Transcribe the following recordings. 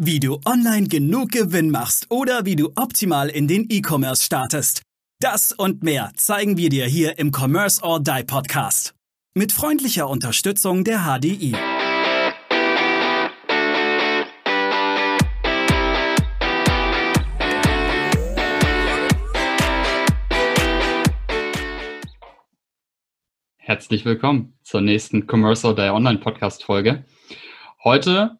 Wie du online genug Gewinn machst oder wie du optimal in den E-Commerce startest. Das und mehr zeigen wir dir hier im Commerce or Die Podcast. Mit freundlicher Unterstützung der HDI. Herzlich willkommen zur nächsten Commerce or Die Online Podcast Folge. Heute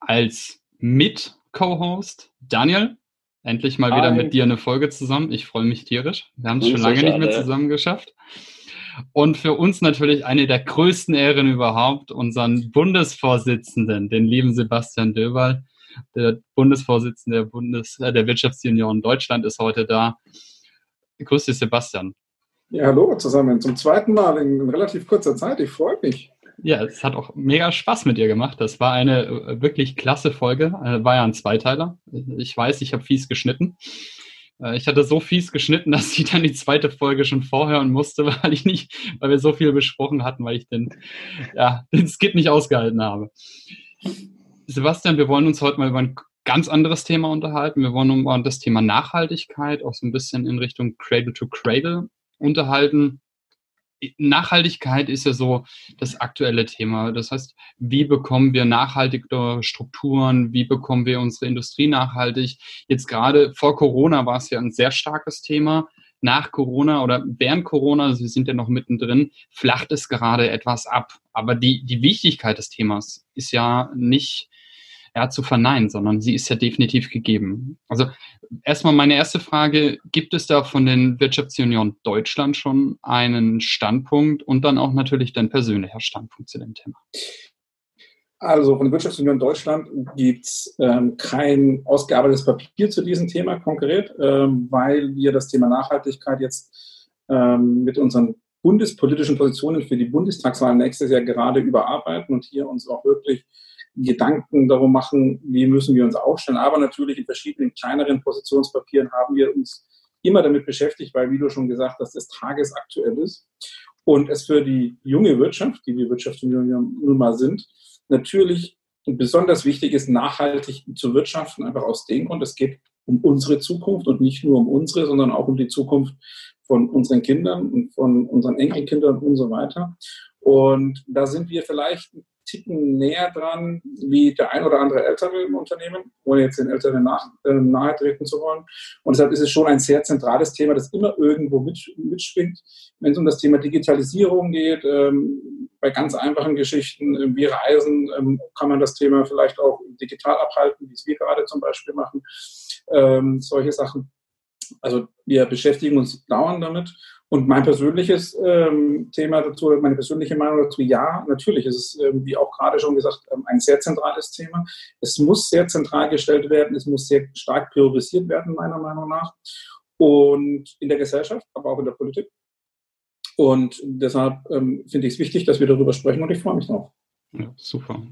als mit Co-Host Daniel. Endlich mal wieder Hi. mit dir eine Folge zusammen. Ich freue mich tierisch. Wir haben es schon lange nicht mehr zusammen geschafft. Und für uns natürlich eine der größten Ehren überhaupt, unseren Bundesvorsitzenden, den lieben Sebastian Döberl. Der Bundesvorsitzende der, Bundes, äh, der Wirtschaftsunion Deutschland ist heute da. Grüß dich, Sebastian. Ja, hallo zusammen. Zum zweiten Mal in relativ kurzer Zeit. Ich freue mich. Ja, es hat auch mega Spaß mit dir gemacht. Das war eine äh, wirklich klasse Folge. Äh, war ja ein Zweiteiler. Ich weiß, ich habe fies geschnitten. Äh, ich hatte so fies geschnitten, dass ich dann die zweite Folge schon vorhören musste, weil ich nicht, weil wir so viel besprochen hatten, weil ich den, ja, den Skit nicht ausgehalten habe. Sebastian, wir wollen uns heute mal über ein ganz anderes Thema unterhalten. Wir wollen über das Thema Nachhaltigkeit auch so ein bisschen in Richtung Cradle to Cradle unterhalten. Nachhaltigkeit ist ja so das aktuelle Thema. Das heißt, wie bekommen wir nachhaltige Strukturen? Wie bekommen wir unsere Industrie nachhaltig? Jetzt gerade vor Corona war es ja ein sehr starkes Thema. Nach Corona oder während Corona, also wir sind ja noch mittendrin, flacht es gerade etwas ab. Aber die, die Wichtigkeit des Themas ist ja nicht ja, zu verneinen, sondern sie ist ja definitiv gegeben. Also erstmal meine erste Frage, gibt es da von den Wirtschaftsunion Deutschland schon einen Standpunkt und dann auch natürlich dein persönlicher Standpunkt zu dem Thema? Also von der Wirtschaftsunion Deutschland gibt es ähm, kein ausgearbeitetes Papier zu diesem Thema konkret, ähm, weil wir das Thema Nachhaltigkeit jetzt ähm, mit unseren bundespolitischen Positionen für die Bundestagswahl nächstes Jahr gerade überarbeiten und hier uns auch wirklich Gedanken darum machen, wie müssen wir uns aufstellen. Aber natürlich in verschiedenen kleineren Positionspapieren haben wir uns immer damit beschäftigt, weil, wie du schon gesagt hast, es tagesaktuell ist und es für die junge Wirtschaft, die wir Wirtschaftsunion nun mal sind, natürlich besonders wichtig ist, nachhaltig zu wirtschaften, einfach aus dem Grund, es geht um unsere Zukunft und nicht nur um unsere, sondern auch um die Zukunft von unseren Kindern und von unseren Enkelkindern und so weiter. Und da sind wir vielleicht Ticken näher dran wie der ein oder andere Ältere im Unternehmen, ohne jetzt den Älteren nach, äh, nahe treten zu wollen. Und deshalb ist es schon ein sehr zentrales Thema, das immer irgendwo mit, mitschwingt. Wenn es um das Thema Digitalisierung geht, ähm, bei ganz einfachen Geschichten äh, wie Reisen, ähm, kann man das Thema vielleicht auch digital abhalten, wie es wir gerade zum Beispiel machen. Ähm, solche Sachen. Also wir beschäftigen uns dauernd damit. Und mein persönliches ähm, Thema dazu, meine persönliche Meinung dazu, ja, natürlich ist es, ähm, wie auch gerade schon gesagt, ähm, ein sehr zentrales Thema. Es muss sehr zentral gestellt werden, es muss sehr stark priorisiert werden, meiner Meinung nach. Und in der Gesellschaft, aber auch in der Politik. Und deshalb ähm, finde ich es wichtig, dass wir darüber sprechen und ich freue mich drauf. Ja, super.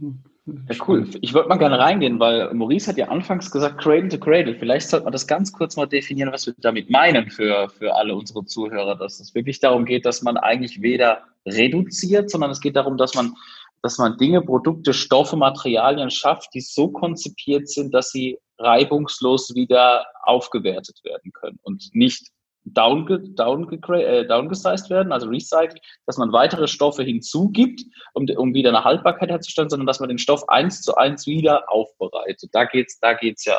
Ja, cool. Ich wollte mal gerne reingehen, weil Maurice hat ja anfangs gesagt, Cradle to Cradle. Vielleicht sollte man das ganz kurz mal definieren, was wir damit meinen für, für alle unsere Zuhörer, dass es wirklich darum geht, dass man eigentlich weder reduziert, sondern es geht darum, dass man, dass man Dinge, Produkte, Stoffe, Materialien schafft, die so konzipiert sind, dass sie reibungslos wieder aufgewertet werden können und nicht downge, downge, äh, downgesized werden, also recycelt, dass man weitere Stoffe hinzugibt, um, um wieder eine Haltbarkeit herzustellen, sondern dass man den Stoff eins zu eins wieder aufbereitet. Da geht's, da geht's ja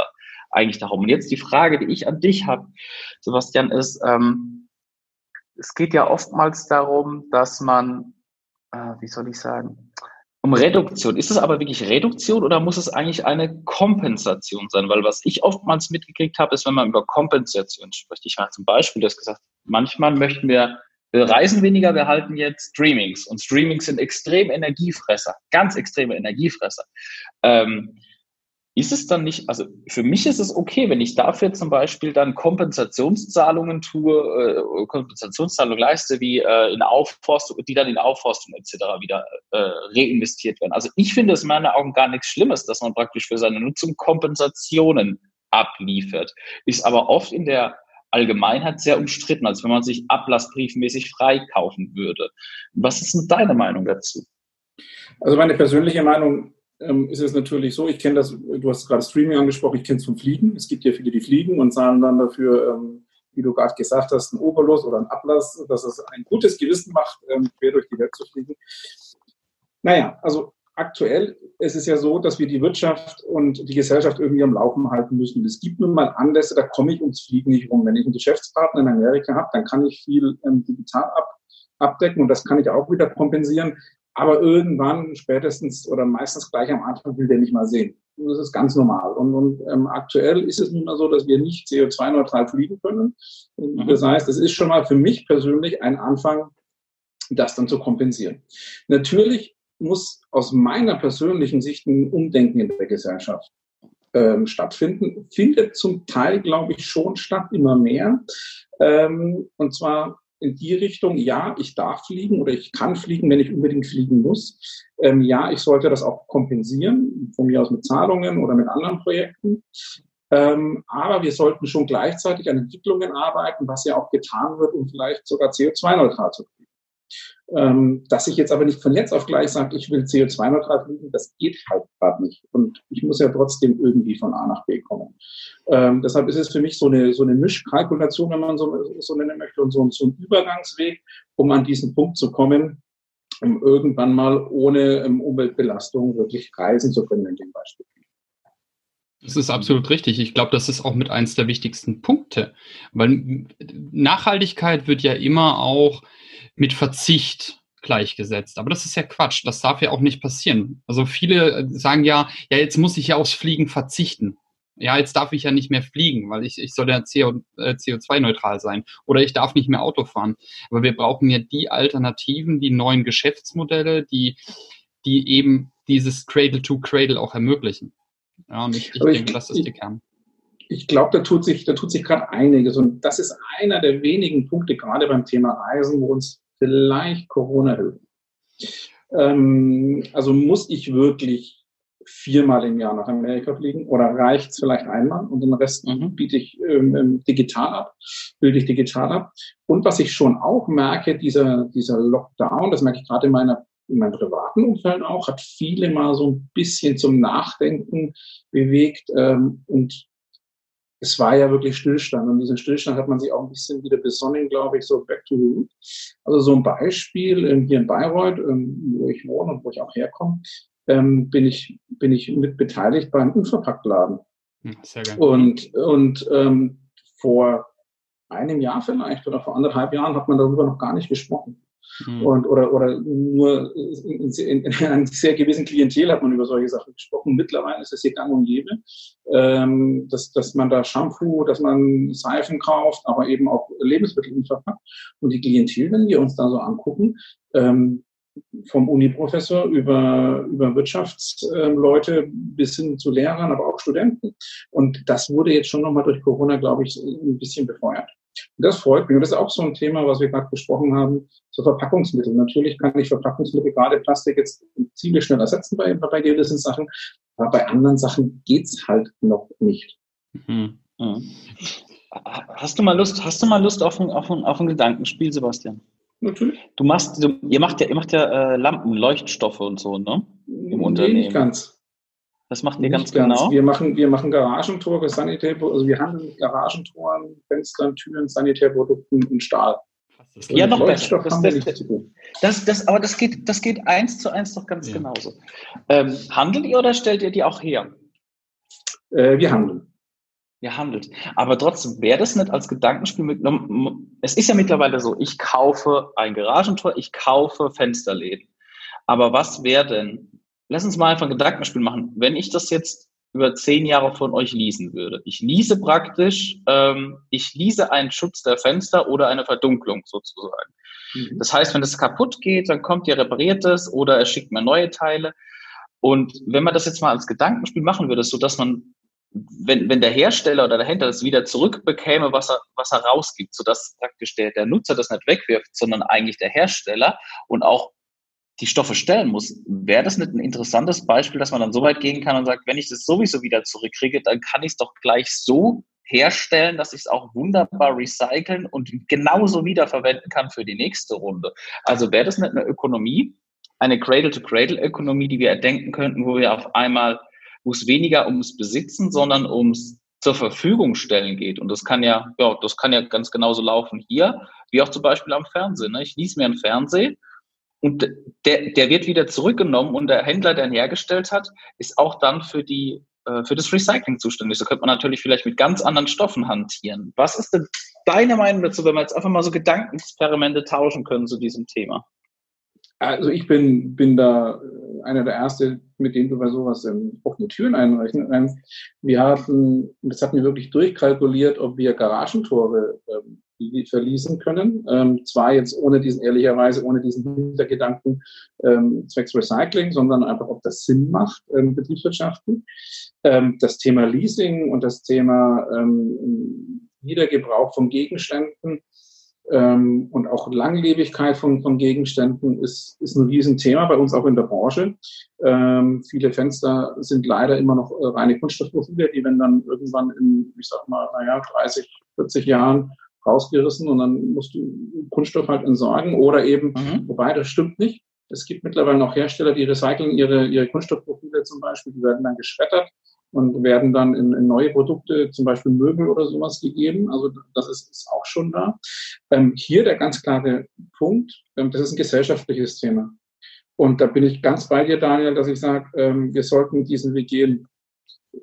eigentlich darum. Und jetzt die Frage, die ich an dich habe, Sebastian, ist, ähm, es geht ja oftmals darum, dass man, äh, wie soll ich sagen, um Reduktion. Ist es aber wirklich Reduktion oder muss es eigentlich eine Kompensation sein? Weil was ich oftmals mitgekriegt habe, ist, wenn man über Kompensation spricht. Ich habe zum Beispiel das gesagt, manchmal möchten wir, wir reisen weniger, wir halten jetzt Streamings. Und Streamings sind extrem Energiefresser, ganz extreme Energiefresser. Ähm, ist es dann nicht, also für mich ist es okay, wenn ich dafür zum Beispiel dann Kompensationszahlungen tue, äh, Kompensationszahlungen leiste, wie äh, in Aufforstung, die dann in Aufforstung etc. wieder äh, reinvestiert werden. Also ich finde es in meinen Augen gar nichts Schlimmes, dass man praktisch für seine Nutzung Kompensationen abliefert. Ist aber oft in der Allgemeinheit sehr umstritten, als wenn man sich ablassbriefmäßig freikaufen würde. Was ist denn deine Meinung dazu? Also meine persönliche Meinung ähm, ist es natürlich so, ich kenne das, du hast gerade Streaming angesprochen, ich kenne es vom Fliegen. Es gibt ja viele, die fliegen und zahlen dann dafür, ähm, wie du gerade gesagt hast, einen Oberlos oder einen Ablass, dass es ein gutes Gewissen macht, ähm, quer durch die Welt zu fliegen. Naja, also aktuell ist es ja so, dass wir die Wirtschaft und die Gesellschaft irgendwie am Laufen halten müssen. Es gibt nun mal Anlässe, da komme ich ums Fliegen nicht rum. Wenn ich einen Geschäftspartner in Amerika habe, dann kann ich viel ähm, digital ab, abdecken und das kann ich auch wieder kompensieren. Aber irgendwann, spätestens oder meistens gleich am Anfang, will der nicht mal sehen. Das ist ganz normal. Und, und ähm, aktuell ist es nun mal so, dass wir nicht CO2-neutral fliegen können. Mhm. Das heißt, es ist schon mal für mich persönlich ein Anfang, das dann zu kompensieren. Natürlich muss aus meiner persönlichen Sicht ein Umdenken in der Gesellschaft ähm, stattfinden. Findet zum Teil, glaube ich, schon statt, immer mehr. Ähm, und zwar in die Richtung, ja, ich darf fliegen oder ich kann fliegen, wenn ich unbedingt fliegen muss. Ähm, ja, ich sollte das auch kompensieren, von mir aus mit Zahlungen oder mit anderen Projekten. Ähm, aber wir sollten schon gleichzeitig an Entwicklungen arbeiten, was ja auch getan wird, um vielleicht sogar CO2-neutral zu fliegen. Ähm, dass ich jetzt aber nicht von jetzt auf gleich sage, ich will CO2-neutral fliegen, das geht halt gerade nicht. Und ich muss ja trotzdem irgendwie von A nach B kommen. Ähm, deshalb ist es für mich so eine, so eine Mischkalkulation, wenn man so, so nennen möchte, und so, so ein Übergangsweg, um an diesen Punkt zu kommen, um irgendwann mal ohne ähm, Umweltbelastung wirklich reisen zu können in dem Beispiel. Das ist absolut richtig. Ich glaube, das ist auch mit eins der wichtigsten Punkte, weil Nachhaltigkeit wird ja immer auch mit Verzicht gleichgesetzt. Aber das ist ja Quatsch. Das darf ja auch nicht passieren. Also viele sagen ja, ja, jetzt muss ich ja aufs Fliegen verzichten. Ja, jetzt darf ich ja nicht mehr fliegen, weil ich, ich soll ja CO, äh, CO2-neutral sein. Oder ich darf nicht mehr Auto fahren. Aber wir brauchen ja die Alternativen, die neuen Geschäftsmodelle, die, die eben dieses Cradle to Cradle auch ermöglichen. Ja, und ich, ich denke, ich, das ist der Kern ich glaube, da tut sich, da tut sich gerade einiges. Und das ist einer der wenigen Punkte, gerade beim Thema Reisen, wo uns vielleicht Corona hilft. Ähm, also muss ich wirklich viermal im Jahr nach Amerika fliegen oder reicht es vielleicht einmal und den Rest mhm. biete ich ähm, ähm, digital ab, bilde ich digital ab. Und was ich schon auch merke, dieser, dieser Lockdown, das merke ich gerade in meiner in meinem privaten Umfeld auch, hat viele mal so ein bisschen zum Nachdenken bewegt ähm, und es war ja wirklich Stillstand. Und diesen Stillstand hat man sich auch ein bisschen wieder besonnen, glaube ich, so back to the root. Also so ein Beispiel ähm, hier in Bayreuth, ähm, wo ich wohne und wo ich auch herkomme, ähm, bin ich, bin ich mit beteiligt beim Unverpacktladen. Hm, sehr gerne. Und, und ähm, vor einem Jahr vielleicht oder vor anderthalb Jahren hat man darüber noch gar nicht gesprochen. Mhm. Und, oder, oder nur in, in, in, einer sehr gewissen Klientel hat man über solche Sachen gesprochen. Mittlerweile ist es hier gang und gäbe, ähm, dass, dass man da Shampoo, dass man Seifen kauft, aber eben auch Lebensmittel verpackt. Und die Klientel, wenn wir uns da so angucken, ähm, vom Uniprofessor über, über Wirtschaftsleute bis hin zu Lehrern, aber auch Studenten. Und das wurde jetzt schon nochmal durch Corona, glaube ich, ein bisschen befeuert. Und das freut mich. Und das ist auch so ein Thema, was wir gerade besprochen haben, so Verpackungsmittel. Natürlich kann ich Verpackungsmittel, gerade Plastik, jetzt ziemlich schnell ersetzen bei, bei gewissen Sachen. Aber bei anderen Sachen geht's halt noch nicht. Mhm. Mhm. Hast du mal Lust, hast du mal Lust auf ein, auf ein, auf ein Gedankenspiel, Sebastian? Natürlich. Du machst, du, ihr macht ja, ihr macht ja äh, Lampen, Leuchtstoffe und so, ne? Im nee, Unternehmen. Nicht ganz. Das macht ihr ganz, ganz, genau? Wir machen, wir machen Garagentore, Sanitär, also wir handeln mit Garagentoren, Fenstern, Türen, Sanitärprodukten und Stahl. Das ja, noch besser. Das, das, das, das, aber das geht, das geht eins zu eins doch ganz ja. genauso. Ähm, handelt ihr oder stellt ihr die auch her? Äh, wir handeln. Ihr handelt. Aber trotzdem, wäre das nicht als Gedankenspiel mit, es ist ja mittlerweile so, ich kaufe ein Garagentor, ich kaufe Fensterläden. Aber was wäre denn, lass uns mal einfach ein Gedankenspiel machen. Wenn ich das jetzt über zehn Jahre von euch leasen würde. Ich lease praktisch, ähm, ich lease einen Schutz der Fenster oder eine Verdunklung sozusagen. Mhm. Das heißt, wenn das kaputt geht, dann kommt ihr, repariert es oder er schickt mir neue Teile. Und wenn man das jetzt mal als Gedankenspiel machen würde, so dass man, wenn, wenn der Hersteller oder der Händler das wieder zurückbekäme, was er, was er rausgibt, sodass praktisch der, der Nutzer das nicht wegwirft, sondern eigentlich der Hersteller und auch die Stoffe stellen muss, wäre das nicht ein interessantes Beispiel, dass man dann so weit gehen kann und sagt, wenn ich das sowieso wieder zurückkriege, dann kann ich es doch gleich so herstellen, dass ich es auch wunderbar recyceln und genauso wiederverwenden kann für die nächste Runde. Also wäre das nicht eine Ökonomie, eine Cradle-to-Cradle-Ökonomie, die wir erdenken könnten, wo wir auf einmal, wo es weniger ums Besitzen, sondern ums zur Verfügung stellen geht. Und das kann ja, ja, das kann ja ganz genauso laufen hier, wie auch zum Beispiel am Fernsehen. Ne? Ich lies mir einen Fernsehen und der, der wird wieder zurückgenommen und der Händler, der ihn hergestellt hat, ist auch dann für die äh, für das Recycling zuständig. So könnte man natürlich vielleicht mit ganz anderen Stoffen hantieren. Was ist denn deine Meinung dazu, wenn wir jetzt einfach mal so Gedankenexperimente tauschen können zu diesem Thema? Also ich bin, bin da einer der Erste, mit dem du bei sowas ähm, offene Türen einrechnen. Wir hatten, das hatten wir wirklich durchkalkuliert, ob wir Garagentore ähm, verließen können. Ähm, zwar jetzt ohne diesen, ehrlicherweise, ohne diesen Hintergedanken ähm, zwecks Recycling, sondern einfach, ob das Sinn macht, ähm, Betriebswirtschaften. Ähm, das Thema Leasing und das Thema ähm, Wiedergebrauch von Gegenständen ähm, und auch Langlebigkeit von, von Gegenständen ist, ist ein Riesenthema bei uns auch in der Branche. Ähm, viele Fenster sind leider immer noch äh, reine Kunststoffprofile, die werden dann irgendwann in, ich sag mal, naja, 30, 40 Jahren rausgerissen und dann musst du Kunststoff halt entsorgen oder eben, mhm. wobei das stimmt nicht. Es gibt mittlerweile noch Hersteller, die recyceln ihre, ihre Kunststoffprofile zum Beispiel, die werden dann geschreddert und werden dann in, in neue Produkte, zum Beispiel Möbel oder sowas gegeben. Also das ist, ist auch schon da. Ähm, hier der ganz klare Punkt, ähm, das ist ein gesellschaftliches Thema. Und da bin ich ganz bei dir, Daniel, dass ich sage, ähm, wir sollten diesen Weg gehen.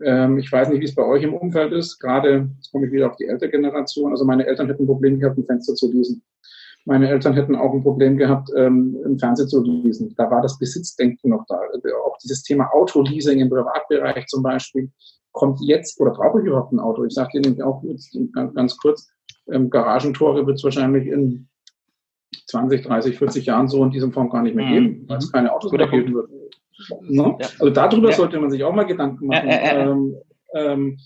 Ähm, ich weiß nicht, wie es bei euch im Umfeld ist. Gerade, jetzt komme ich wieder auf die ältere Generation. Also meine Eltern hätten ein Problem gehabt, ein Fenster zu lesen. Meine Eltern hätten auch ein Problem gehabt, ähm, im Fernsehen zu lesen. Da war das Besitzdenken noch da. Auch dieses Thema Autoleasing im Privatbereich zum Beispiel kommt jetzt, oder brauche ich überhaupt ein Auto? Ich sage Ihnen auch jetzt ganz, kurz, ähm, Garagentore wird es wahrscheinlich in 20, 30, 40 Jahren so in diesem Form gar nicht mehr geben, mhm. weil es keine Autos mehr geben wird. Ne? Ja. Also darüber ja. sollte man sich auch mal Gedanken machen. Ähm, ähm,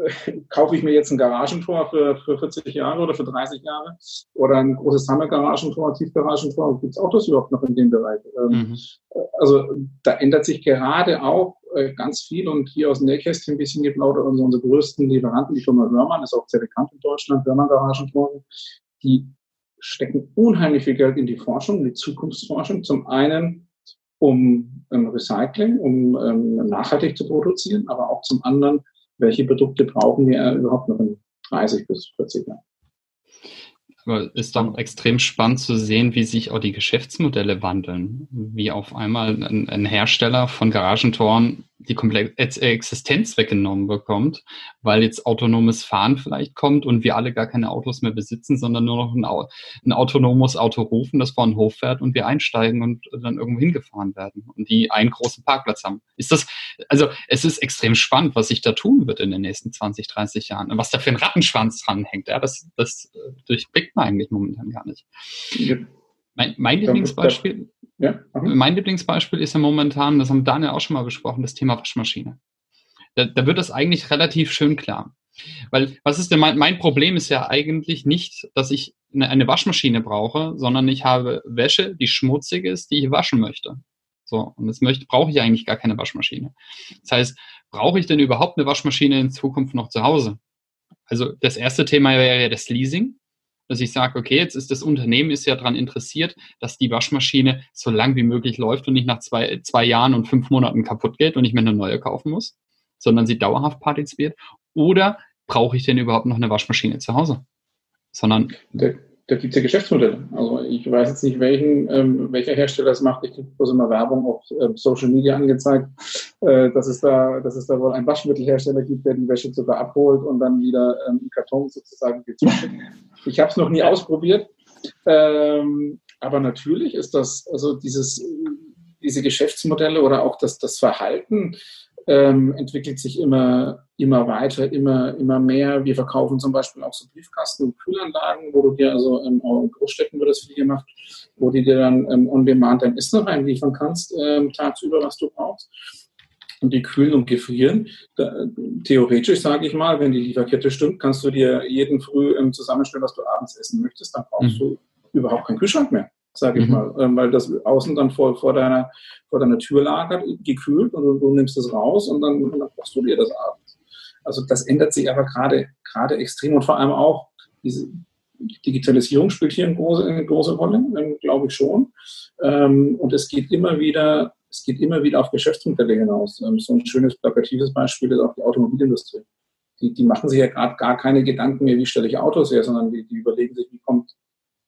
kaufe ich mir jetzt ein Garagentor für, für 40 Jahre oder für 30 Jahre oder ein großes Sammelgaragentor, Tiefgaragentor, gibt es auch das überhaupt noch in dem Bereich? Ähm, mhm. Also da ändert sich gerade auch äh, ganz viel und hier aus dem Nähkästchen ein bisschen geplaudert, unsere, unsere größten Lieferanten, die Firma Hörmann, ist auch sehr bekannt in Deutschland, Hörmann Garagentore, die stecken unheimlich viel Geld in die Forschung, in die Zukunftsforschung. Zum einen um ähm, Recycling, um ähm, nachhaltig zu produzieren, aber auch zum anderen welche Produkte brauchen wir überhaupt noch in 30 bis 40 Jahren. Aber ist dann extrem spannend zu sehen, wie sich auch die Geschäftsmodelle wandeln. Wie auf einmal ein, ein Hersteller von Garagentoren die komplette Existenz weggenommen bekommt, weil jetzt autonomes Fahren vielleicht kommt und wir alle gar keine Autos mehr besitzen, sondern nur noch ein, ein autonomes Auto rufen, das vor den Hof fährt und wir einsteigen und dann irgendwo hingefahren werden und die einen großen Parkplatz haben. Ist das, also es ist extrem spannend, was sich da tun wird in den nächsten 20, 30 Jahren und was da für ein Rattenschwanz dranhängt. Ja, das, das durchblickt man eigentlich momentan gar nicht. Ja. Mein, mein Lieblingsbeispiel, ja, mein Lieblingsbeispiel ist ja momentan, das haben Daniel auch schon mal besprochen, das Thema Waschmaschine. Da, da wird das eigentlich relativ schön klar. Weil, was ist denn mein, mein Problem ist ja eigentlich nicht, dass ich eine, eine Waschmaschine brauche, sondern ich habe Wäsche, die schmutzig ist, die ich waschen möchte. So, und jetzt möchte, brauche ich eigentlich gar keine Waschmaschine. Das heißt, brauche ich denn überhaupt eine Waschmaschine in Zukunft noch zu Hause? Also das erste Thema wäre ja das Leasing dass ich sage, okay, jetzt ist das Unternehmen ist ja daran interessiert, dass die Waschmaschine so lang wie möglich läuft und nicht nach zwei, zwei Jahren und fünf Monaten kaputt geht und ich mir eine neue kaufen muss, sondern sie dauerhaft partizipiert. Oder brauche ich denn überhaupt noch eine Waschmaschine zu Hause? Sondern da gibt es ja Geschäftsmodelle. Also ich weiß jetzt nicht, welchen, ähm, welcher Hersteller das macht. Ich kriege bloß immer Werbung auf äh, Social Media angezeigt, äh, dass, es da, dass es da wohl einen Waschmittelhersteller gibt, der die Wäsche sogar abholt und dann wieder ähm, Karton sozusagen zuschickt. Ich habe es noch nie ausprobiert. Ähm, aber natürlich ist das, also dieses, diese Geschäftsmodelle oder auch das, das Verhalten ähm, entwickelt sich immer, immer weiter, immer, immer mehr. Wir verkaufen zum Beispiel auch so Briefkasten und Kühlanlagen, wo du dir, also ähm, auch in Großstädten wird das viel gemacht, wo du dir dann ähm, on demand dein Essen reinliefern kannst, ähm, tagsüber, was du brauchst. Und die kühlen und gefrieren. Da, theoretisch, sage ich mal, wenn die Lieferkette stimmt, kannst du dir jeden Früh ähm, zusammenstellen, was du abends essen möchtest. Dann brauchst mhm. du überhaupt keinen Kühlschrank mehr sage ich mhm. mal, ähm, weil das außen dann vor, vor, deiner, vor deiner Tür lagert, gekühlt und du, du nimmst es raus und dann, dann kochst du dir das abends. Also das ändert sich aber gerade gerade extrem und vor allem auch diese, Digitalisierung spielt hier eine große, eine große Rolle, ähm, glaube ich schon. Ähm, und es geht immer wieder, es geht immer wieder auf Geschäftsmodelle hinaus. Ähm, so ein schönes plakatives Beispiel ist auch die Automobilindustrie. Die, die machen sich ja gerade gar keine Gedanken mehr, wie stelle ich Autos her, sondern die, die überlegen sich, wie kommt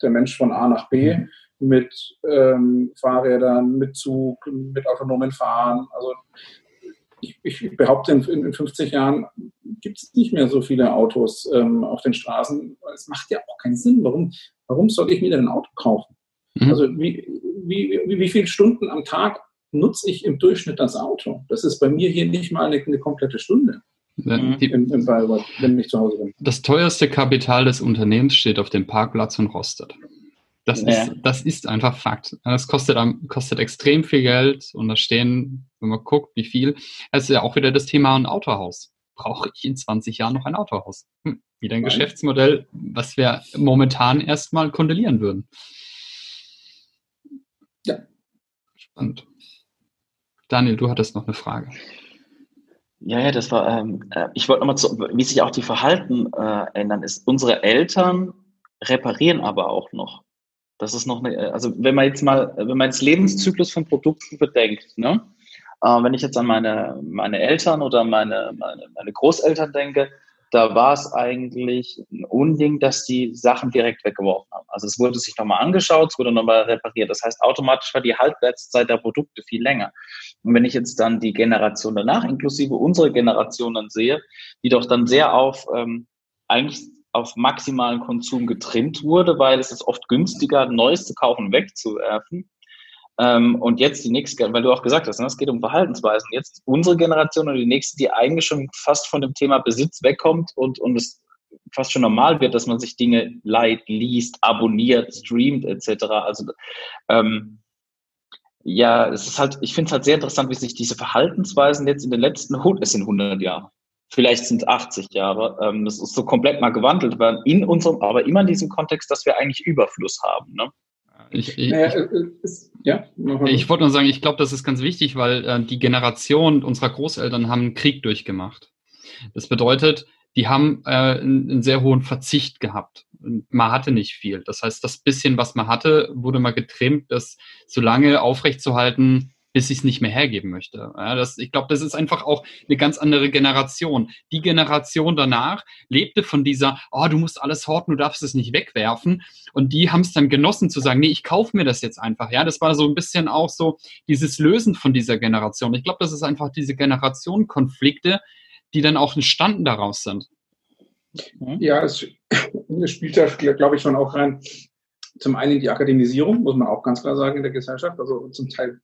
der Mensch von A nach B mhm. Mit ähm, Fahrrädern, mit Zug, mit autonomen Fahren. Also ich, ich behaupte, in, in 50 Jahren gibt es nicht mehr so viele Autos ähm, auf den Straßen. Es macht ja auch keinen Sinn. Warum, warum soll ich mir denn ein Auto kaufen? Mhm. Also wie, wie, wie, wie viele Stunden am Tag nutze ich im Durchschnitt das Auto? Das ist bei mir hier nicht mal eine, eine komplette Stunde. Mhm. Im, im Bayreuth, wenn ich zu Hause bin. Das teuerste Kapital des Unternehmens steht auf dem Parkplatz und rostet. Das, ja. ist, das ist einfach Fakt. Das kostet, kostet extrem viel Geld und da stehen, wenn man guckt, wie viel, es ist ja auch wieder das Thema ein Autohaus. Brauche ich in 20 Jahren noch ein Autohaus? Hm, wieder ein Nein. Geschäftsmodell, was wir momentan erstmal kondolieren würden. Ja. Spannend. Daniel, du hattest noch eine Frage. Ja, ja, das war, ähm, äh, ich wollte nochmal zu, wie sich auch die Verhalten äh, ändern, ist, unsere Eltern reparieren aber auch noch. Das ist noch eine, also wenn man jetzt mal, wenn man jetzt Lebenszyklus von Produkten bedenkt, ne? Äh, wenn ich jetzt an meine, meine Eltern oder meine, meine, meine Großeltern denke, da war es eigentlich ein Unding, dass die Sachen direkt weggeworfen haben. Also es wurde sich nochmal angeschaut, es wurde nochmal repariert. Das heißt, automatisch war die Halbwertszeit der Produkte viel länger. Und wenn ich jetzt dann die Generation danach, inklusive unsere Generation dann sehe, die doch dann sehr auf ähm, eigentlich auf maximalen Konsum getrimmt wurde, weil es ist oft günstiger, Neues zu kaufen und wegzuwerfen. Ähm, und jetzt die nächste, weil du auch gesagt hast, ne, es geht um Verhaltensweisen. Jetzt unsere Generation und die nächste, die eigentlich schon fast von dem Thema Besitz wegkommt und, und es fast schon normal wird, dass man sich Dinge leiht, liest, abonniert, streamt etc. Also ähm, ja, es ist halt, ich finde es halt sehr interessant, wie sich diese Verhaltensweisen jetzt in den letzten, es sind 100 Jahre, vielleicht sind es 80 Jahre. Ähm, das ist so komplett mal gewandelt werden in unserem, aber immer in diesem Kontext, dass wir eigentlich Überfluss haben. Ne? Ich, ich, naja, äh, ist, ja, ich wollte nur sagen, ich glaube, das ist ganz wichtig, weil äh, die Generation unserer Großeltern haben einen Krieg durchgemacht. Das bedeutet, die haben äh, einen, einen sehr hohen Verzicht gehabt. Man hatte nicht viel. Das heißt, das bisschen, was man hatte, wurde mal getrimmt, das so lange aufrechtzuerhalten, bis ich es nicht mehr hergeben möchte. Ja, das, ich glaube, das ist einfach auch eine ganz andere Generation. Die Generation danach lebte von dieser, oh, du musst alles horten, du darfst es nicht wegwerfen. Und die haben es dann genossen zu sagen, nee, ich kaufe mir das jetzt einfach. Ja, das war so ein bisschen auch so dieses Lösen von dieser Generation. Ich glaube, das ist einfach diese Generationenkonflikte, die dann auch entstanden daraus sind. Ja, es, es spielt ja, glaube ich, schon auch rein. Zum einen die Akademisierung, muss man auch ganz klar sagen, in der Gesellschaft. Also zum Teil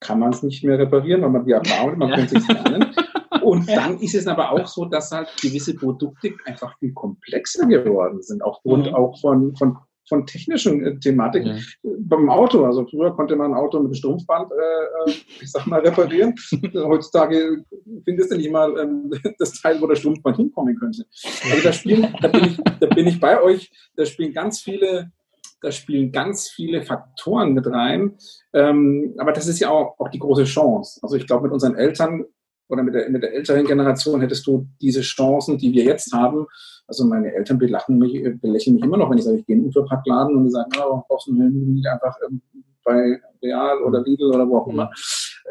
kann man es nicht mehr reparieren, weil man die Erfahrung, man ja. könnte es lernen. Und dann ist es aber auch so, dass halt gewisse Produkte einfach viel komplexer geworden sind, aufgrund mhm. auch von, von, von technischen äh, Thematiken. Ja. Beim Auto, also früher konnte man ein Auto mit einem Strumpfband, äh, äh ich sag mal, reparieren. Heutzutage findest du nicht mal ähm, das Teil, wo der Strumpfband hinkommen könnte. Also da spielen, da bin ich, da bin ich bei euch, da spielen ganz viele da spielen ganz viele Faktoren mit rein. Ähm, aber das ist ja auch, auch die große Chance. Also ich glaube, mit unseren Eltern oder mit der, mit der älteren Generation hättest du diese Chancen, die wir jetzt haben. Also meine Eltern belachen mich, belächeln mich immer noch, wenn ich sage, ich gehe in den Unverpacktladen und die sagen, oh, brauchst du nicht einfach ähm, bei Real oder Lidl oder wo auch immer.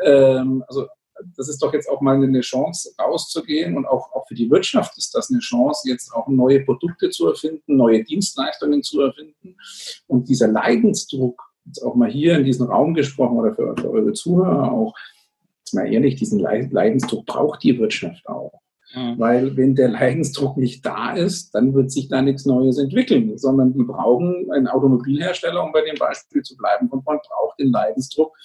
Ähm, also das ist doch jetzt auch mal eine Chance, rauszugehen und auch, auch für die Wirtschaft ist das eine Chance, jetzt auch neue Produkte zu erfinden, neue Dienstleistungen zu erfinden. Und dieser Leidensdruck, jetzt auch mal hier in diesem Raum gesprochen oder für, für eure Zuhörer auch, jetzt mal ehrlich, diesen Leidensdruck braucht die Wirtschaft auch. Mhm. Weil wenn der Leidensdruck nicht da ist, dann wird sich da nichts Neues entwickeln, sondern die brauchen einen Automobilhersteller, um bei dem Beispiel zu bleiben, und man braucht den Leidensdruck,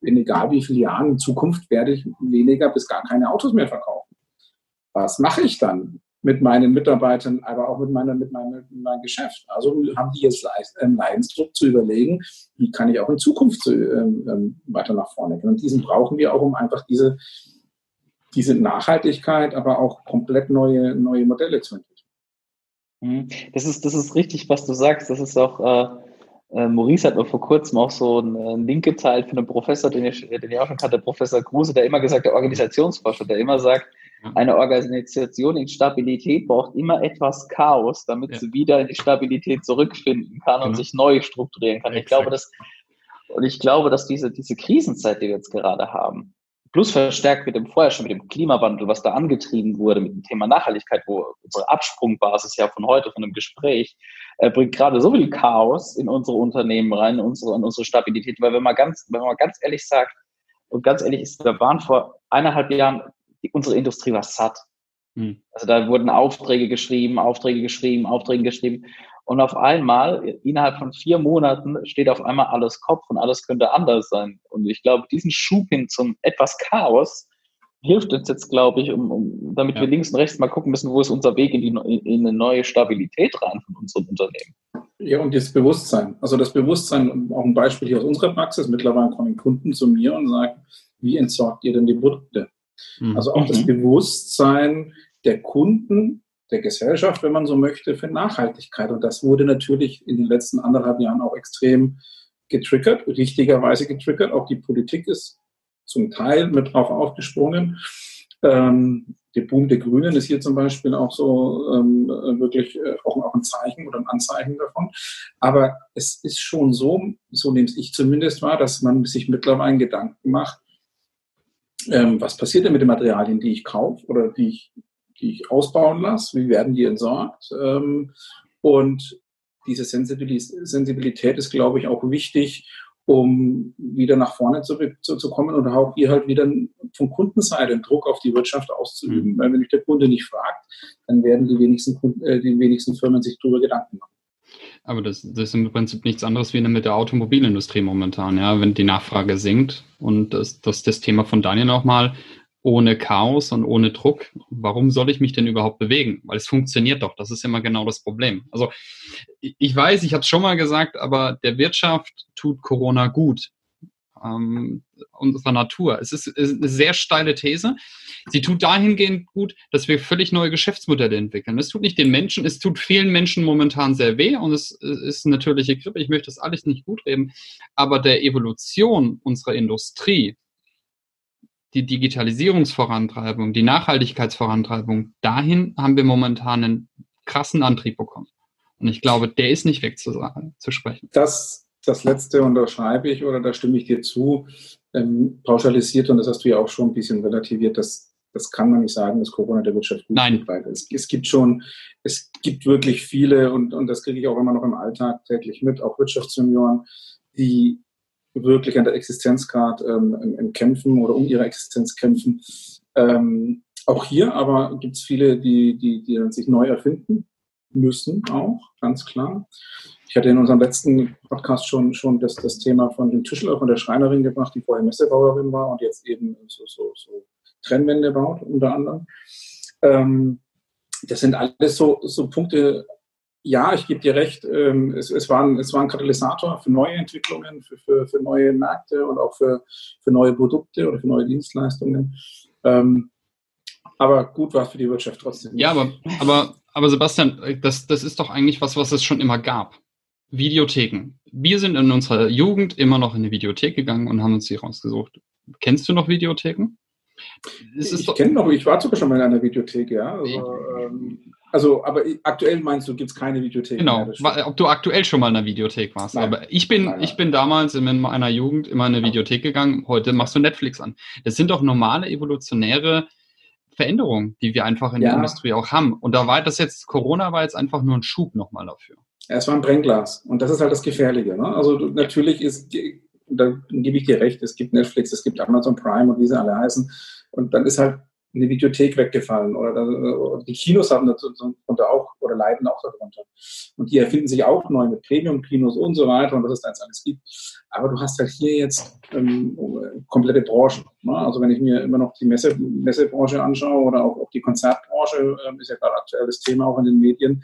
in egal wie vielen Jahren in Zukunft werde ich weniger bis gar keine Autos mehr verkaufen. Was mache ich dann mit meinen Mitarbeitern, aber auch mit, meiner, mit, meinem, mit meinem Geschäft? Also haben die jetzt einen Leidensdruck zu überlegen, wie kann ich auch in Zukunft ähm, ähm, weiter nach vorne gehen. Und diesen brauchen wir auch, um einfach diese, diese Nachhaltigkeit, aber auch komplett neue, neue Modelle zu entwickeln. Mhm. Das ist, das ist richtig, was du sagst. Das ist auch äh, Maurice hat mir vor kurzem auch so einen, einen Link geteilt von einem Professor, den ich, den ich auch schon kannte, Professor Kruse, der immer gesagt, der Organisationsforscher, der immer sagt, Eine Organisation in Stabilität braucht immer etwas Chaos, damit ja. sie wieder in die Stabilität zurückfinden kann genau. und sich neu strukturieren kann. Ich glaube, dass, und ich glaube, dass diese, diese Krisenzeit, die wir jetzt gerade haben, plus verstärkt mit dem vorher schon mit dem Klimawandel, was da angetrieben wurde, mit dem Thema Nachhaltigkeit, wo unsere Absprungbasis ja von heute, von dem Gespräch, äh, bringt gerade so viel Chaos in unsere Unternehmen rein, in unsere, in unsere Stabilität. Weil wenn man ganz, wenn man ganz ehrlich sagt, und ganz ehrlich ist, wir waren vor eineinhalb Jahren, die, unsere Industrie war satt. Hm. Also da wurden Aufträge geschrieben, Aufträge geschrieben, Aufträge geschrieben. Und auf einmal, innerhalb von vier Monaten, steht auf einmal alles Kopf und alles könnte anders sein. Und ich glaube, diesen Schub hin zum etwas Chaos hilft uns jetzt, glaube ich, um, um damit ja. wir links und rechts mal gucken müssen, wo ist unser Weg in, die, in eine neue Stabilität rein von unserem Unternehmen. Ja, und das Bewusstsein. Also das Bewusstsein, auch ein Beispiel hier aus unserer Praxis. Mittlerweile kommen Kunden zu mir und sagen, wie entsorgt ihr denn die Produkte? Mhm. Also auch das mhm. Bewusstsein der Kunden, der Gesellschaft, wenn man so möchte, für Nachhaltigkeit. Und das wurde natürlich in den letzten anderthalb Jahren auch extrem getriggert, richtigerweise getriggert. Auch die Politik ist zum Teil mit drauf aufgesprungen. Ähm, der Boom der Grünen ist hier zum Beispiel auch so ähm, wirklich äh, auch, auch ein Zeichen oder ein Anzeichen davon. Aber es ist schon so, so nehme ich zumindest wahr, dass man sich mittlerweile Gedanken macht, ähm, was passiert denn mit den Materialien, die ich kaufe oder die ich die ich ausbauen lasse, wie werden die entsorgt. Ähm, und diese Sensibilität ist, glaube ich, auch wichtig, um wieder nach vorne zu, zu, zu kommen und auch hier halt wieder von Kundenseite den Druck auf die Wirtschaft auszuüben. Mhm. Weil wenn mich der Kunde nicht fragt, dann werden die wenigsten, Kunden, äh, die wenigsten Firmen sich darüber Gedanken machen. Aber das, das, ist im Prinzip nichts anderes wie mit der Automobilindustrie momentan, ja, wenn die Nachfrage sinkt. Und das, das, das Thema von Daniel nochmal, ohne Chaos und ohne Druck, warum soll ich mich denn überhaupt bewegen? Weil es funktioniert doch, das ist immer genau das Problem. Also ich weiß, ich habe es schon mal gesagt, aber der Wirtschaft tut Corona gut. Ähm, unserer Natur. Es ist, eine sehr steile These. Sie tut dahingehend gut, dass wir völlig neue Geschäftsmodelle entwickeln. Es tut nicht den Menschen, es tut vielen Menschen momentan sehr weh und es ist natürliche Grippe. Ich möchte das alles nicht gut reden, aber der Evolution unserer Industrie die Digitalisierungsvorantreibung, die Nachhaltigkeitsvorantreibung, dahin haben wir momentan einen krassen Antrieb bekommen. Und ich glaube, der ist nicht wegzusprechen. Das, das letzte unterschreibe ich oder da stimme ich dir zu. Ähm, pauschalisiert, und das hast du ja auch schon ein bisschen relativiert, das, das kann man nicht sagen, dass Corona der Wirtschaft gut Nein. Es, es gibt schon, es gibt wirklich viele, und, und das kriege ich auch immer noch im Alltag täglich mit, auch Wirtschaftsjunioren, die wirklich an der Existenz gerade ähm, Kämpfen oder um ihre Existenz kämpfen. Ähm, auch hier aber gibt es viele, die, die, die sich neu erfinden müssen, auch, ganz klar. Ich hatte in unserem letzten Podcast schon, schon das, das Thema von dem Tischler, von der Schreinerin gebracht, die vorher Messebauerin war und jetzt eben so, so, so Trennwände baut, unter anderem. Ähm, das sind alles so, so Punkte, ja, ich gebe dir recht, ähm, es, es, war ein, es war ein Katalysator für neue Entwicklungen, für, für, für neue Märkte und auch für, für neue Produkte oder für neue Dienstleistungen. Ähm, aber gut war es für die Wirtschaft trotzdem. Ja, aber, aber, aber Sebastian, das, das ist doch eigentlich was, was es schon immer gab. Videotheken. Wir sind in unserer Jugend immer noch in eine Videothek gegangen und haben uns die rausgesucht. Kennst du noch Videotheken? ich kenne noch, ich war sogar schon mal in einer Videothek, ja. Also, ähm, also, aber aktuell meinst du, gibt es keine Videothek? Genau, mehr, ob du aktuell schon mal in einer Videothek warst. Nein. Aber ich bin, nein, ich bin damals in meiner Jugend immer in eine Videothek gegangen. Heute machst du Netflix an. Das sind doch normale evolutionäre Veränderungen, die wir einfach in ja. der Industrie auch haben. Und da war das jetzt, Corona war jetzt einfach nur ein Schub nochmal dafür. Ja, es war ein Brennglas. Und das ist halt das Gefährliche. Ne? Also natürlich ist, da gebe ich dir recht, es gibt Netflix, es gibt Amazon Prime und wie sie alle heißen. Und dann ist halt eine Videothek weggefallen oder, oder die Kinos haben darunter auch oder leiden auch darunter. Und die erfinden sich auch neu mit Premium-Kinos und so weiter und was es da jetzt alles gibt. Aber du hast halt hier jetzt ähm, komplette Branchen. Ne? Also wenn ich mir immer noch die Messe, Messebranche anschaue oder auch, auch die Konzertbranche, ähm, ist ja gerade aktuelles Thema auch in den Medien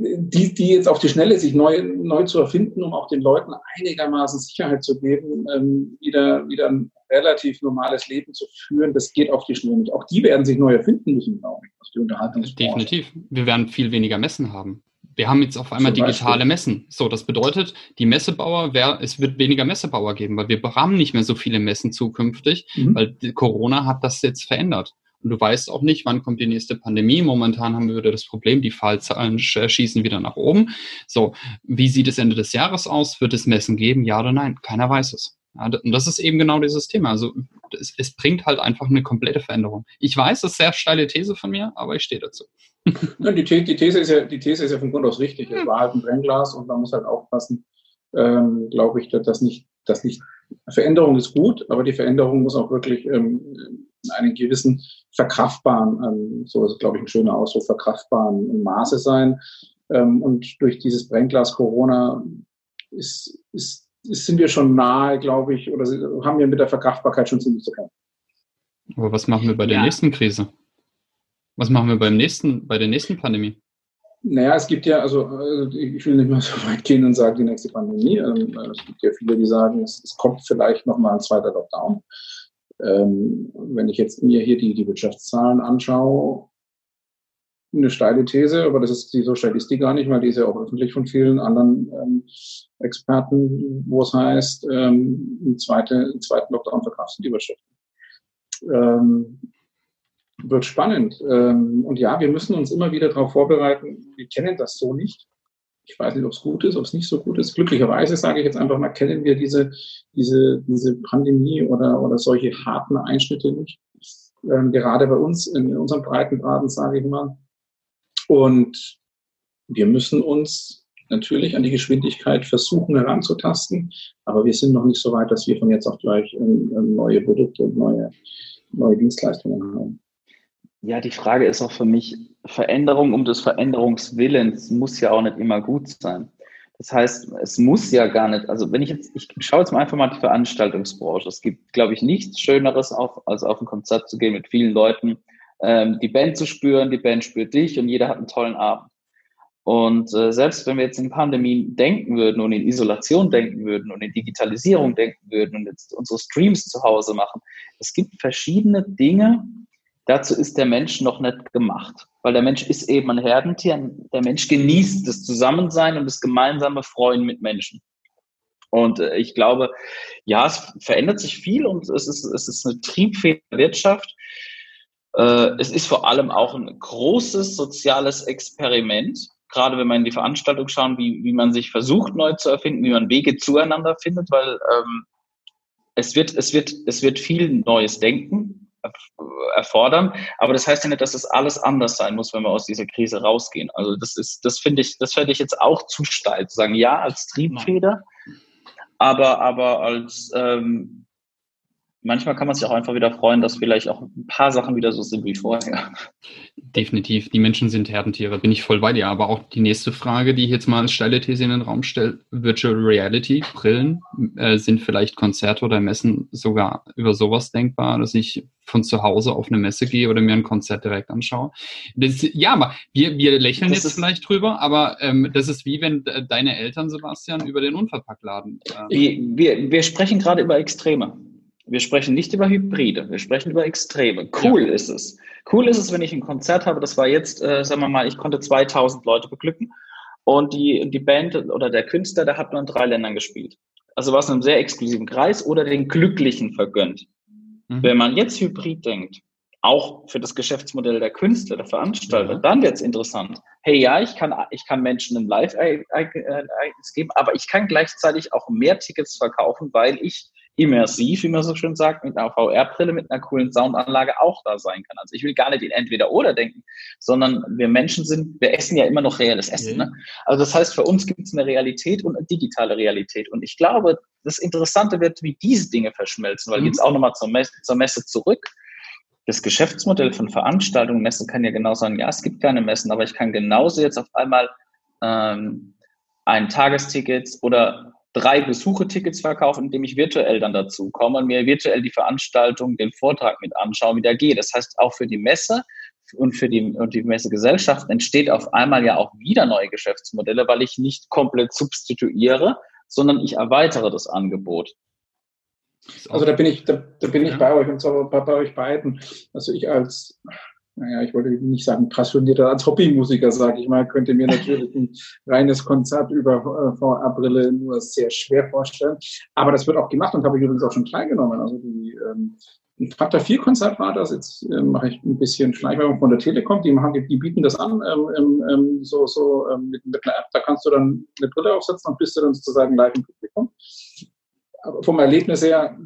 die, die jetzt auf die Schnelle sich neu, neu zu erfinden, um auch den Leuten einigermaßen Sicherheit zu geben, ähm, wieder, wieder ein relativ normales Leben zu führen, das geht auf die Schnelle nicht. Auch die werden sich neu erfinden müssen, glaube ich, aus die Unterhaltungsbranche. Definitiv. Wir werden viel weniger Messen haben. wir haben jetzt auf einmal digitale Messen. So, das bedeutet, die Messebauer, wer, es wird weniger Messebauer geben, weil wir haben nicht mehr so viele Messen zukünftig, mhm. weil Corona hat das jetzt verändert. Und du weißt auch nicht, wann kommt die nächste Pandemie. Momentan haben wir wieder das Problem, die Fallzahlen schießen wieder nach oben. So, wie sieht es Ende des Jahres aus? Wird es Messen geben? Ja oder nein? Keiner weiß es. Ja, und das ist eben genau dieses Thema. Also es, es, bringt halt einfach eine komplette Veränderung. Ich weiß, das ist eine sehr steile These von mir, aber ich stehe dazu. Ja, die, die, These ist ja, die These ist ja von Grund aus richtig. Es war halt ein Brennglas und man muss halt aufpassen, ähm, glaube ich, dass nicht, dass nicht Veränderung ist gut, aber die Veränderung muss auch wirklich ähm, einen gewissen verkraftbaren, ähm, so ist glaube ich ein schöner Ausdruck, verkraftbaren Maße sein. Ähm, und durch dieses Brennglas Corona ist, ist, ist, sind wir schon nahe, glaube ich, oder haben wir mit der Verkraftbarkeit schon ziemlich zu kämpfen. Aber was machen wir bei der ja. nächsten Krise? Was machen wir beim nächsten, bei der nächsten Pandemie? Naja, es gibt ja, also ich will nicht mal so weit gehen und sagen, die nächste Pandemie. Ähm, es gibt ja viele, die sagen, es, kommt vielleicht nochmal ein zweiter Lockdown. Ähm, wenn ich jetzt mir hier die, die Wirtschaftszahlen anschaue, eine steile These, aber das ist die, so steil ist die gar nicht, weil die ist ja auch öffentlich von vielen anderen ähm, Experten, wo es heißt, ähm, im, zweite, im zweiten Lockdown verkraftet die Wirtschaft. Ähm, wird spannend. Ähm, und ja, wir müssen uns immer wieder darauf vorbereiten. Wir kennen das so nicht. Ich weiß nicht, ob es gut ist, ob es nicht so gut ist. Glücklicherweise sage ich jetzt einfach mal, kennen wir diese, diese, diese Pandemie oder, oder solche harten Einschnitte nicht. Ähm, gerade bei uns in unserem Breitengraden, sage ich mal. Und wir müssen uns natürlich an die Geschwindigkeit versuchen heranzutasten, aber wir sind noch nicht so weit, dass wir von jetzt auf gleich ähm, neue Produkte und neue, neue Dienstleistungen haben. Ja, die Frage ist auch für mich, Veränderung um des Veränderungswillens muss ja auch nicht immer gut sein. Das heißt, es muss ja gar nicht, also wenn ich jetzt, ich schaue jetzt mal einfach mal die Veranstaltungsbranche. Es gibt, glaube ich, nichts Schöneres, auf, als auf ein Konzert zu gehen mit vielen Leuten, ähm, die Band zu spüren, die Band spürt dich und jeder hat einen tollen Abend. Und äh, selbst wenn wir jetzt in Pandemie denken würden und in Isolation denken würden und in Digitalisierung denken würden und jetzt unsere Streams zu Hause machen, es gibt verschiedene Dinge, Dazu ist der Mensch noch nicht gemacht, weil der Mensch ist eben ein Herdentier. Der Mensch genießt das Zusammensein und das gemeinsame Freuen mit Menschen. Und äh, ich glaube, ja, es verändert sich viel und es ist, es ist eine triebfähige Wirtschaft. Äh, es ist vor allem auch ein großes soziales Experiment, gerade wenn man in die Veranstaltung schauen, wie, wie man sich versucht neu zu erfinden, wie man Wege zueinander findet, weil ähm, es wird, es wird, es wird viel neues Denken erfordern. Aber das heißt ja nicht, dass das alles anders sein muss, wenn wir aus dieser Krise rausgehen. Also das ist, das finde ich, das fände ich jetzt auch zu steil, zu sagen, ja, als Triebfeder, aber, aber als ähm, manchmal kann man sich auch einfach wieder freuen, dass vielleicht auch ein paar Sachen wieder so sind wie vorher. Definitiv. Die Menschen sind Herdentiere, bin ich voll bei dir. Aber auch die nächste Frage, die ich jetzt mal als steile These in den Raum stelle, Virtual Reality, Brillen, äh, sind vielleicht Konzerte oder Messen sogar über sowas denkbar, dass ich von zu Hause auf eine Messe gehe oder mir ein Konzert direkt anschaue. Das, ja, aber wir, wir lächeln das jetzt vielleicht drüber, aber ähm, das ist wie wenn deine Eltern, Sebastian, über den Unverpacktladen. Äh, wir, wir sprechen gerade über Extreme. Wir sprechen nicht über Hybride, wir sprechen über Extreme. Cool ja. ist es. Cool ist es, wenn ich ein Konzert habe, das war jetzt, äh, sagen wir mal, ich konnte 2000 Leute beglücken und die, die Band oder der Künstler, der hat nur in drei Ländern gespielt. Also war es in einem sehr exklusiven Kreis oder den Glücklichen vergönnt. Mhm. Wenn man jetzt Hybrid denkt, auch für das Geschäftsmodell der Künstler, der Veranstalter, ja. dann wird es interessant. Hey, ja, ich kann, ich kann Menschen ein Live-Ereignis geben, aber ich kann gleichzeitig auch mehr Tickets verkaufen, weil ich immersiv, wie man so schön sagt, mit einer VR-Brille, mit einer coolen Soundanlage auch da sein kann. Also ich will gar nicht in entweder oder denken, sondern wir Menschen sind, wir essen ja immer noch reales Essen. Ne? Also das heißt, für uns gibt es eine Realität und eine digitale Realität. Und ich glaube, das Interessante wird, wie diese Dinge verschmelzen, weil mhm. jetzt auch nochmal zur, Messe, zur Messe zurück. Das Geschäftsmodell von Veranstaltungen, Messen kann ja genau sagen, ja, es gibt keine Messen, aber ich kann genauso jetzt auf einmal ähm, ein Tagesticket oder drei Besuchetickets verkaufen, indem ich virtuell dann dazu komme und mir virtuell die Veranstaltung, den Vortrag mit anschaue, wie der geht. Das heißt, auch für die Messe und für die, und die Messegesellschaft entsteht auf einmal ja auch wieder neue Geschäftsmodelle, weil ich nicht komplett substituiere, sondern ich erweitere das Angebot. Also da bin ich, da, da bin ich bei euch und zwar bei, bei euch beiden. Also ich als naja, ich wollte nicht sagen passionierter als Hobbymusiker, sage ich mal, könnte mir natürlich ein reines Konzert über äh, VR-Brille nur sehr schwer vorstellen. Aber das wird auch gemacht und habe ich übrigens auch schon teilgenommen. Also die ähm, ein Factor 4 Konzert war das. Jetzt äh, mache ich ein bisschen Schleichwerbung von der Telekom. Die, machen, die bieten das an, ähm, ähm, ähm, so, so ähm, mit, mit, einer App. Da kannst du dann eine Brille aufsetzen und bist du dann sozusagen live im Publikum. Aber vom Erlebnis her,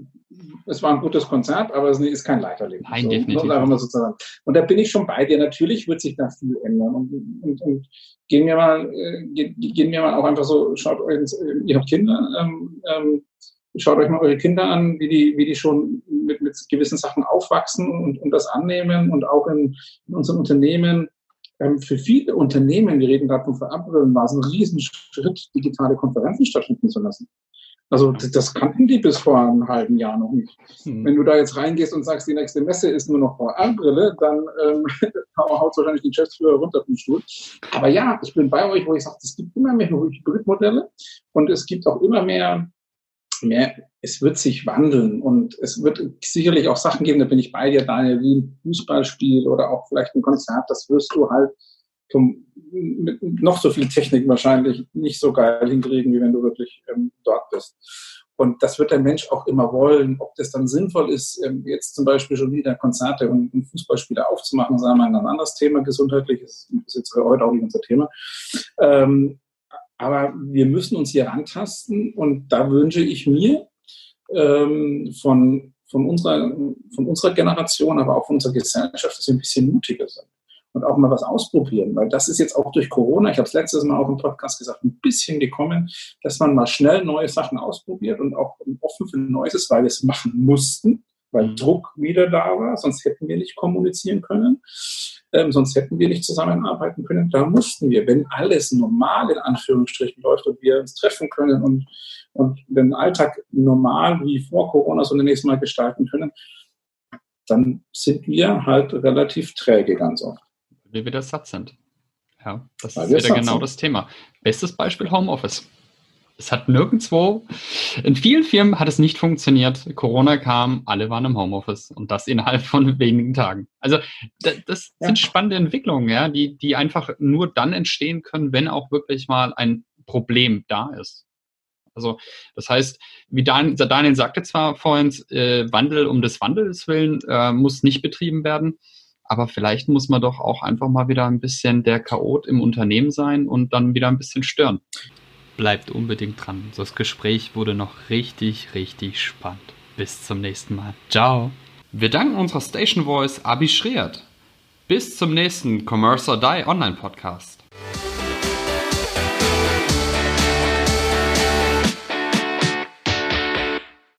es war ein gutes Konzert, aber es ist kein Live-Erlebnis. Nein, so, definitiv. Sozusagen. Und da bin ich schon bei dir. Natürlich wird sich da viel ändern. Und, und, und gehen wir mal, äh, gehen wir mal auch einfach so, schaut euch, ihr habt Kinder, ähm, ähm, schaut euch mal eure Kinder an, wie die, wie die schon mit, mit gewissen Sachen aufwachsen und, und das annehmen und auch in, in unseren Unternehmen. Ähm, für viele Unternehmen, wir reden gerade von Verabredungen, war es ein Riesenschritt, digitale Konferenzen stattfinden zu lassen. Also das kannten die bis vor einem halben Jahr noch nicht. Hm. Wenn du da jetzt reingehst und sagst, die nächste Messe ist nur noch VR-Brille, dann ähm, haut wahrscheinlich die Geschäftsführer runter vom Stuhl. Aber ja, ich bin bei euch, wo ich sage, es gibt immer mehr Hybridmodelle und es gibt auch immer mehr mehr, es wird sich wandeln und es wird sicherlich auch Sachen geben, da bin ich bei dir, Daniel, wie ein Fußballspiel oder auch vielleicht ein Konzert, das wirst du halt vom, mit noch so viel Technik wahrscheinlich nicht so geil hinkriegen, wie wenn du wirklich ähm, dort bist. Und das wird der Mensch auch immer wollen. Ob das dann sinnvoll ist, ähm, jetzt zum Beispiel schon wieder Konzerte und, und Fußballspiele aufzumachen, sagen wir ein anderes Thema, gesundheitliches, ist jetzt heute auch nicht unser Thema. Ähm, aber wir müssen uns hier rantasten und da wünsche ich mir ähm, von, von, unserer, von unserer Generation, aber auch von unserer Gesellschaft, dass wir ein bisschen mutiger sind und auch mal was ausprobieren, weil das ist jetzt auch durch Corona, ich habe es letztes Mal auch im Podcast gesagt, ein bisschen gekommen, dass man mal schnell neue Sachen ausprobiert und auch offen für Neues ist, weil wir es machen mussten, weil mhm. Druck wieder da war, sonst hätten wir nicht kommunizieren können ähm, sonst hätten wir nicht zusammenarbeiten können. Da mussten wir, wenn alles normal in Anführungsstrichen läuft und wir uns treffen können und, und den Alltag normal wie vor Corona so nächsten Mal gestalten können, dann sind wir halt relativ träge ganz oft. Wie wir das satt sind. Ja, das Weil ist wieder genau sind. das Thema. Bestes Beispiel Homeoffice. Es hat nirgendwo, in vielen Firmen hat es nicht funktioniert. Corona kam, alle waren im Homeoffice und das innerhalb von wenigen Tagen. Also das, das ja. sind spannende Entwicklungen, ja, die, die einfach nur dann entstehen können, wenn auch wirklich mal ein Problem da ist. Also das heißt, wie Dan, Daniel sagte zwar vorhin, äh, Wandel um des Wandels willen äh, muss nicht betrieben werden, aber vielleicht muss man doch auch einfach mal wieder ein bisschen der Chaot im Unternehmen sein und dann wieder ein bisschen stören bleibt unbedingt dran. Das Gespräch wurde noch richtig, richtig spannend. Bis zum nächsten Mal. Ciao. Wir danken unserer Station Voice Abi Schreert. Bis zum nächsten Commerce or Die Online Podcast.